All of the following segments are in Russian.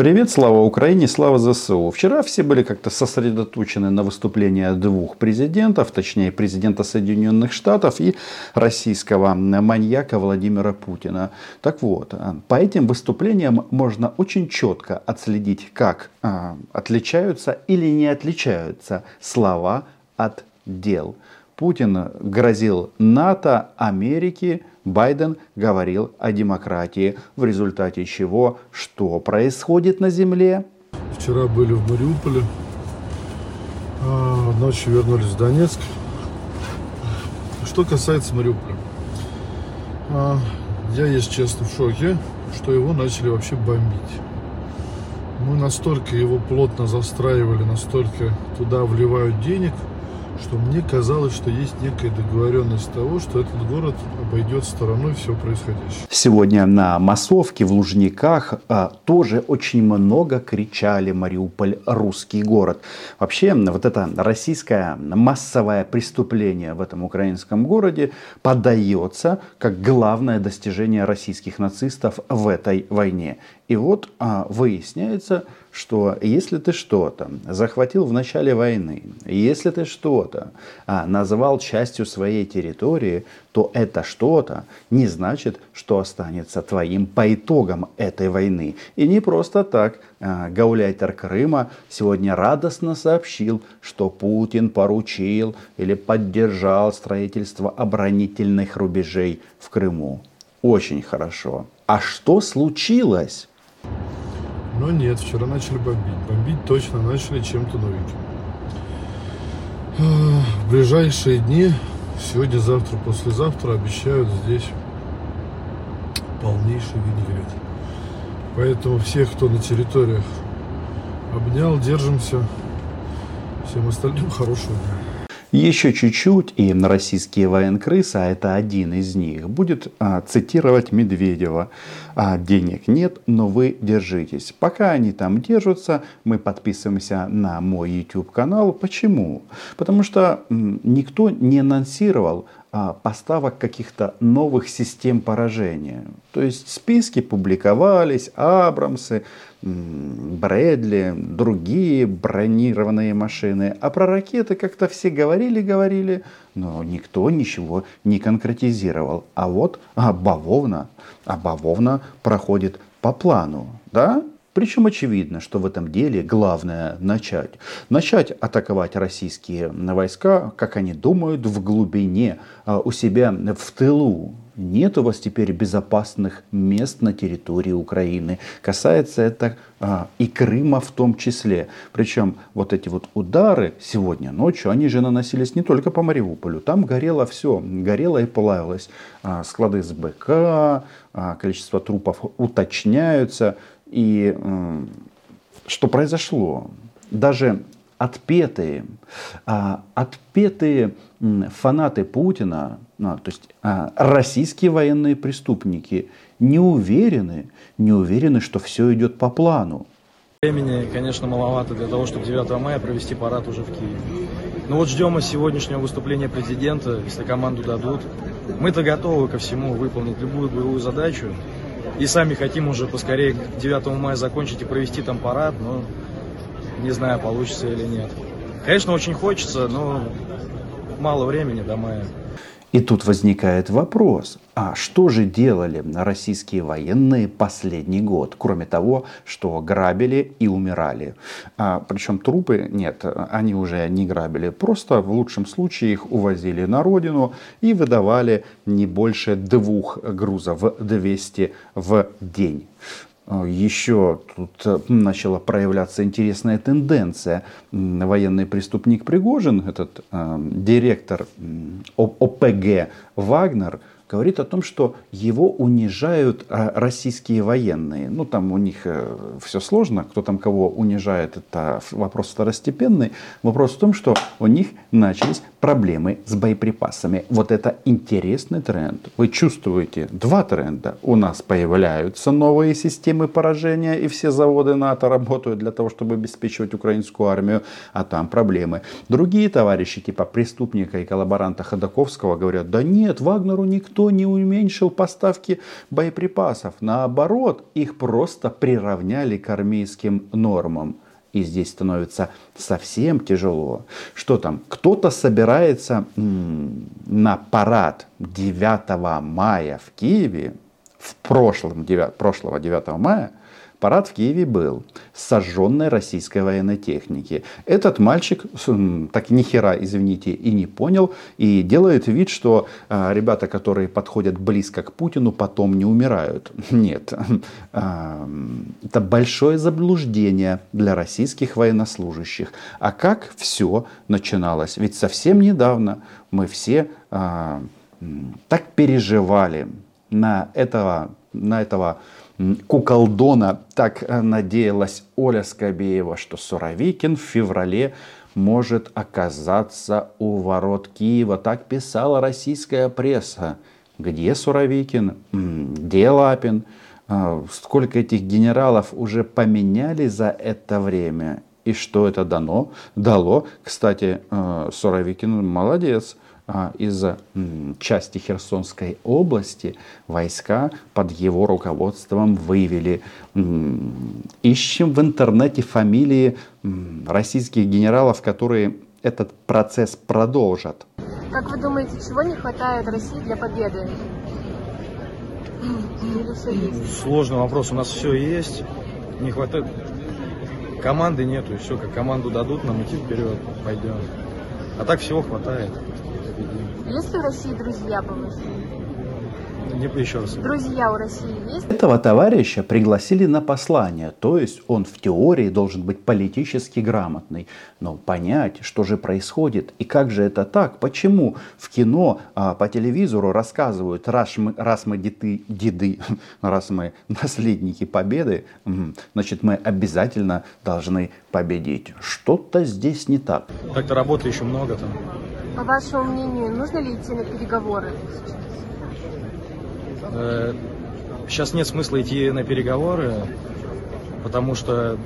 Привет, слава Украине, слава ЗСУ. Вчера все были как-то сосредоточены на выступлении двух президентов, точнее президента Соединенных Штатов и российского маньяка Владимира Путина. Так вот, по этим выступлениям можно очень четко отследить, как а, отличаются или не отличаются слова от дел. Путин грозил НАТО, Америке, Байден говорил о демократии, в результате чего что происходит на земле? Вчера были в Мариуполе, а, ночью вернулись в Донецк. Что касается Мариуполя, а, я, если честно, в шоке, что его начали вообще бомбить. Мы настолько его плотно застраивали, настолько туда вливают денег – что мне казалось, что есть некая договоренность того, что этот город обойдет стороной все происходящее. Сегодня на массовке в Лужниках а, тоже очень много кричали «Мариуполь – русский город». Вообще, вот это российское массовое преступление в этом украинском городе подается как главное достижение российских нацистов в этой войне. И вот а, выясняется, что если ты что-то захватил в начале войны, если ты что-то а, называл частью своей территории, то это что-то не значит, что останется твоим по итогам этой войны. И не просто так а, гауляйтер Крыма сегодня радостно сообщил, что Путин поручил или поддержал строительство оборонительных рубежей в Крыму. Очень хорошо. А что случилось? Но нет, вчера начали бомбить. Бомбить точно начали чем-то новеньким. В ближайшие дни, сегодня, завтра, послезавтра, обещают здесь полнейший винегрет. Поэтому всех, кто на территориях обнял, держимся. Всем остальным хорошего дня. Еще чуть-чуть, и российские военкрысы, а это один из них, будет а, цитировать Медведева. А, денег нет, но вы держитесь. Пока они там держатся, мы подписываемся на мой YouTube канал. Почему? Потому что м, никто не анонсировал поставок каких-то новых систем поражения. То есть списки публиковались, Абрамсы, Брэдли, другие бронированные машины. А про ракеты как-то все говорили-говорили, но никто ничего не конкретизировал. А вот а а бавовна проходит по плану. Да? Причем очевидно, что в этом деле главное начать. Начать атаковать российские войска, как они думают, в глубине, а, у себя в тылу. Нет у вас теперь безопасных мест на территории Украины. Касается это а, и Крыма в том числе. Причем вот эти вот удары сегодня ночью, они же наносились не только по Мариуполю. Там горело все, горело и плавилось. А, склады с БК, а, количество трупов уточняются. И что произошло? Даже отпетые, а, отпетые фанаты Путина, ну, то есть а, российские военные преступники, не уверены, не уверены, что все идет по плану. Времени, конечно, маловато для того, чтобы 9 мая провести парад уже в Киеве. Но вот ждем мы сегодняшнего выступления президента, если команду дадут. Мы-то готовы ко всему выполнить любую боевую задачу. И сами хотим уже поскорее 9 мая закончить и провести там парад, но не знаю, получится или нет. Конечно, очень хочется, но мало времени до мая. И тут возникает вопрос, а что же делали российские военные последний год, кроме того, что грабили и умирали? А, причем трупы, нет, они уже не грабили, просто в лучшем случае их увозили на родину и выдавали не больше двух грузов 200 в день. А, еще тут э, начала проявляться интересная тенденция. Военный преступник Пригожин, этот э, директор ОПГ Вагнер, говорит о том, что его унижают э, российские военные. Ну, там у них э, все сложно, кто там кого унижает, это вопрос второстепенный. Вопрос в том, что у них начались проблемы с боеприпасами. Вот это интересный тренд. Вы чувствуете два тренда. У нас появляются новые системы поражения, и все заводы НАТО работают для того, чтобы обеспечивать украинскую армию, а там проблемы. Другие товарищи, типа преступника и коллаборанта Ходаковского, говорят, да нет, Вагнеру никто не уменьшил поставки боеприпасов. Наоборот, их просто приравняли к армейским нормам. И здесь становится совсем тяжело. Что там? Кто-то собирается на парад 9 мая в Киеве, в прошлом, 9, прошлого 9 мая, Парад в Киеве был с сожженной российской военной техники. Этот мальчик так ни хера, извините, и не понял, и делает вид, что а, ребята, которые подходят близко к Путину, потом не умирают. Нет. А, это большое заблуждение для российских военнослужащих. А как все начиналось? Ведь совсем недавно мы все а, так переживали на этого, на этого куколдона. Так э, надеялась Оля Скобеева, что Суровикин в феврале может оказаться у ворот Киева. Так писала российская пресса. Где Суровикин? Где Лапин? А, сколько этих генералов уже поменяли за это время? И что это дано? Дало. Кстати, э, Суровикин молодец. А, из части Херсонской области войска под его руководством вывели. Ищем в интернете фамилии российских генералов, которые этот процесс продолжат. Как вы думаете, чего не хватает России для победы? Сложный вопрос. У нас все есть. Не хватает команды нету, и все, как команду дадут, нам идти вперед, пойдем. А так всего хватает. Есть ли в России друзья по Не еще раз. Друзья у России есть? Этого товарища пригласили на послание, то есть он в теории должен быть политически грамотный. Но понять, что же происходит и как же это так, почему в кино, а, по телевизору рассказывают, раз мы, раз мы деды, деды, раз мы наследники победы, значит мы обязательно должны победить. Что-то здесь не так. Так-то работы еще много там. По вашему мнению, нужно ли идти на переговоры сейчас? Э, нет смысла идти на переговоры, потому что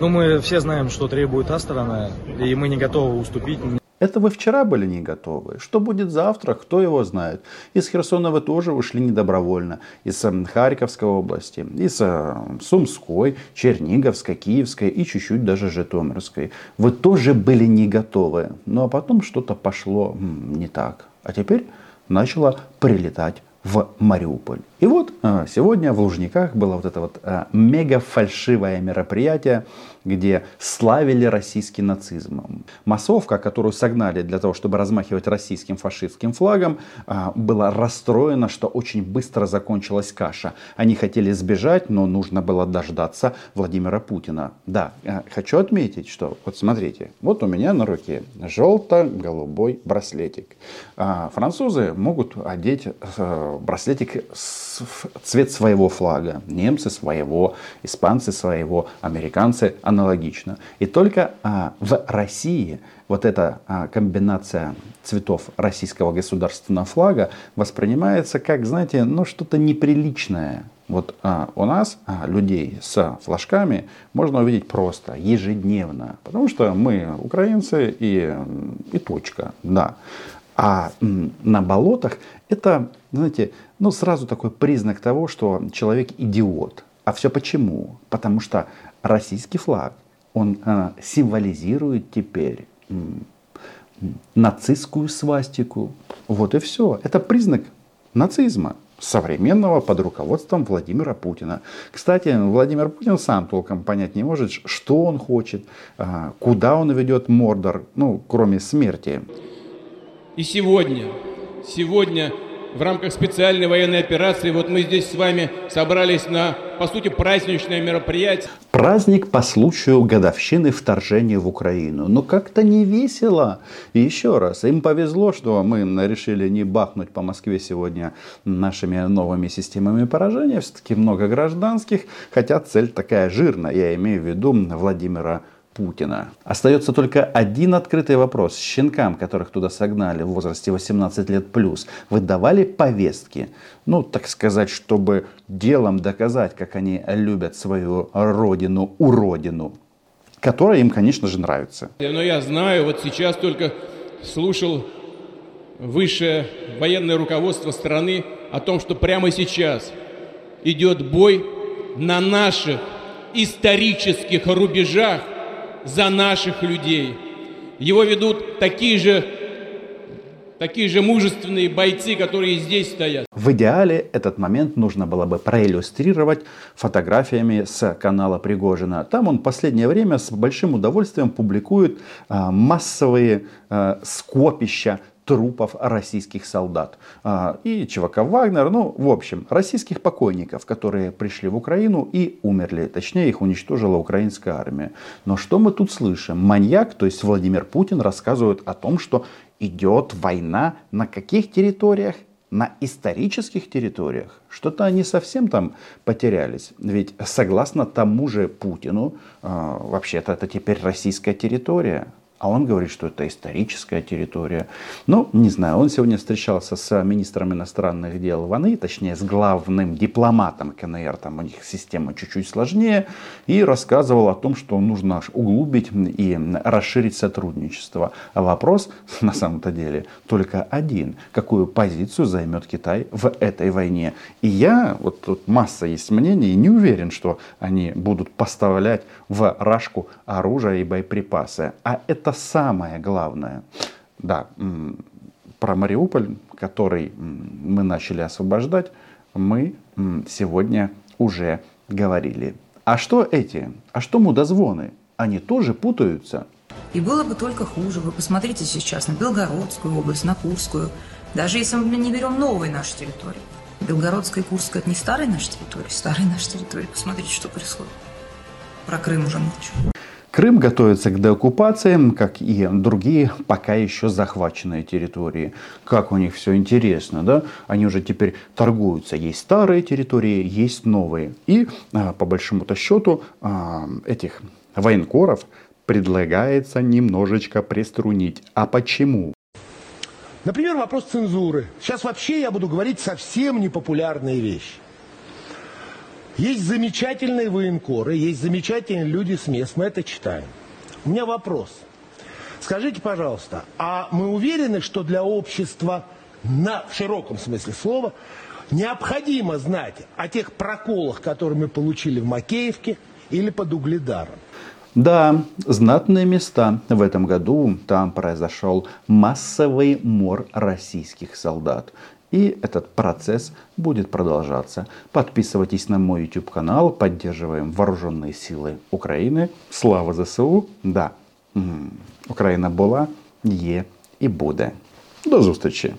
ну, мы все знаем, что требует та сторона, и мы не готовы уступить. Это вы вчера были не готовы. Что будет завтра, кто его знает. Из Херсона вы тоже ушли недобровольно. Из эм, Харьковской области, из эм, Сумской, Черниговской, Киевской и чуть-чуть даже Житомирской. Вы тоже были не готовы. Ну а потом что-то пошло не так. А теперь начало прилетать в Мариуполь. И вот а, сегодня в Лужниках было вот это вот а, мега фальшивое мероприятие, где славили российский нацизм. Массовка, которую согнали для того, чтобы размахивать российским фашистским флагом, а, была расстроена, что очень быстро закончилась каша. Они хотели сбежать, но нужно было дождаться Владимира Путина. Да, хочу отметить, что вот смотрите, вот у меня на руке желто-голубой браслетик. Французы могут одеть э, браслетик с цвет своего флага. Немцы своего, испанцы своего, американцы аналогично. И только а, в России вот эта а, комбинация цветов российского государственного флага воспринимается как, знаете, ну что-то неприличное. Вот а, у нас а, людей с флажками можно увидеть просто ежедневно, потому что мы украинцы и, и точка, да. А на болотах это, знаете, ну сразу такой признак того, что человек идиот. А все почему? Потому что российский флаг, он э, символизирует теперь нацистскую свастику. Вот и все. Это признак нацизма современного под руководством Владимира Путина. Кстати, Владимир Путин сам толком понять не может, что он хочет, а, куда он ведет Мордор, ну, кроме смерти. И сегодня, сегодня в рамках специальной военной операции вот мы здесь с вами собрались на, по сути, праздничное мероприятие. Праздник по случаю годовщины вторжения в Украину. Но как-то не весело. И еще раз, им повезло, что мы решили не бахнуть по Москве сегодня нашими новыми системами поражения. Все-таки много гражданских, хотя цель такая жирная. Я имею в виду Владимира Путина. Остается только один открытый вопрос. Щенкам, которых туда согнали в возрасте 18 лет плюс, вы давали повестки? Ну, так сказать, чтобы делом доказать, как они любят свою родину, уродину, которая им, конечно же, нравится. Но я знаю, вот сейчас только слушал высшее военное руководство страны о том, что прямо сейчас идет бой на наших исторических рубежах за наших людей. Его ведут такие же, такие же мужественные бойцы, которые здесь стоят. В идеале этот момент нужно было бы проиллюстрировать фотографиями с канала Пригожина. Там он в последнее время с большим удовольствием публикует а, массовые а, скопища трупов российских солдат. А, и ЧВК Вагнер, ну, в общем, российских покойников, которые пришли в Украину и умерли. Точнее, их уничтожила украинская армия. Но что мы тут слышим? Маньяк, то есть Владимир Путин, рассказывает о том, что идет война на каких территориях? на исторических территориях что-то они совсем там потерялись. Ведь согласно тому же Путину, э, вообще-то это теперь российская территория. А он говорит, что это историческая территория. Ну, не знаю, он сегодня встречался с министром иностранных дел Ваны, точнее, с главным дипломатом КНР, там у них система чуть-чуть сложнее, и рассказывал о том, что нужно углубить и расширить сотрудничество. А вопрос, на самом-то деле, только один. Какую позицию займет Китай в этой войне? И я, вот тут масса есть мнений, и не уверен, что они будут поставлять в Рашку оружие и боеприпасы. А это самое главное. Да, про Мариуполь, который мы начали освобождать, мы сегодня уже говорили. А что эти? А что мудозвоны? Они тоже путаются. И было бы только хуже. Вы посмотрите сейчас на Белгородскую область, на Курскую. Даже если мы не берем новые наши территории. Белгородская и Курская – это не старые наши территории. Старые наши территории. Посмотрите, что происходит. Про Крым уже молчу. Крым готовится к деоккупации, как и другие пока еще захваченные территории. Как у них все интересно, да? Они уже теперь торгуются. Есть старые территории, есть новые. И а, по большому-то счету а, этих военкоров предлагается немножечко приструнить. А почему? Например, вопрос цензуры. Сейчас вообще я буду говорить совсем непопулярные вещи. Есть замечательные военкоры, есть замечательные люди с мест, мы это читаем. У меня вопрос. Скажите, пожалуйста, а мы уверены, что для общества на, в широком смысле слова необходимо знать о тех проколах, которые мы получили в Макеевке или под Угледаром? Да, знатные места в этом году. Там произошел массовый мор российских солдат. И этот процесс будет продолжаться. Подписывайтесь на мой YouTube канал, поддерживаем вооруженные силы України. Слава ЗСУ! Да, Україна була, є і буде. До зустрічі!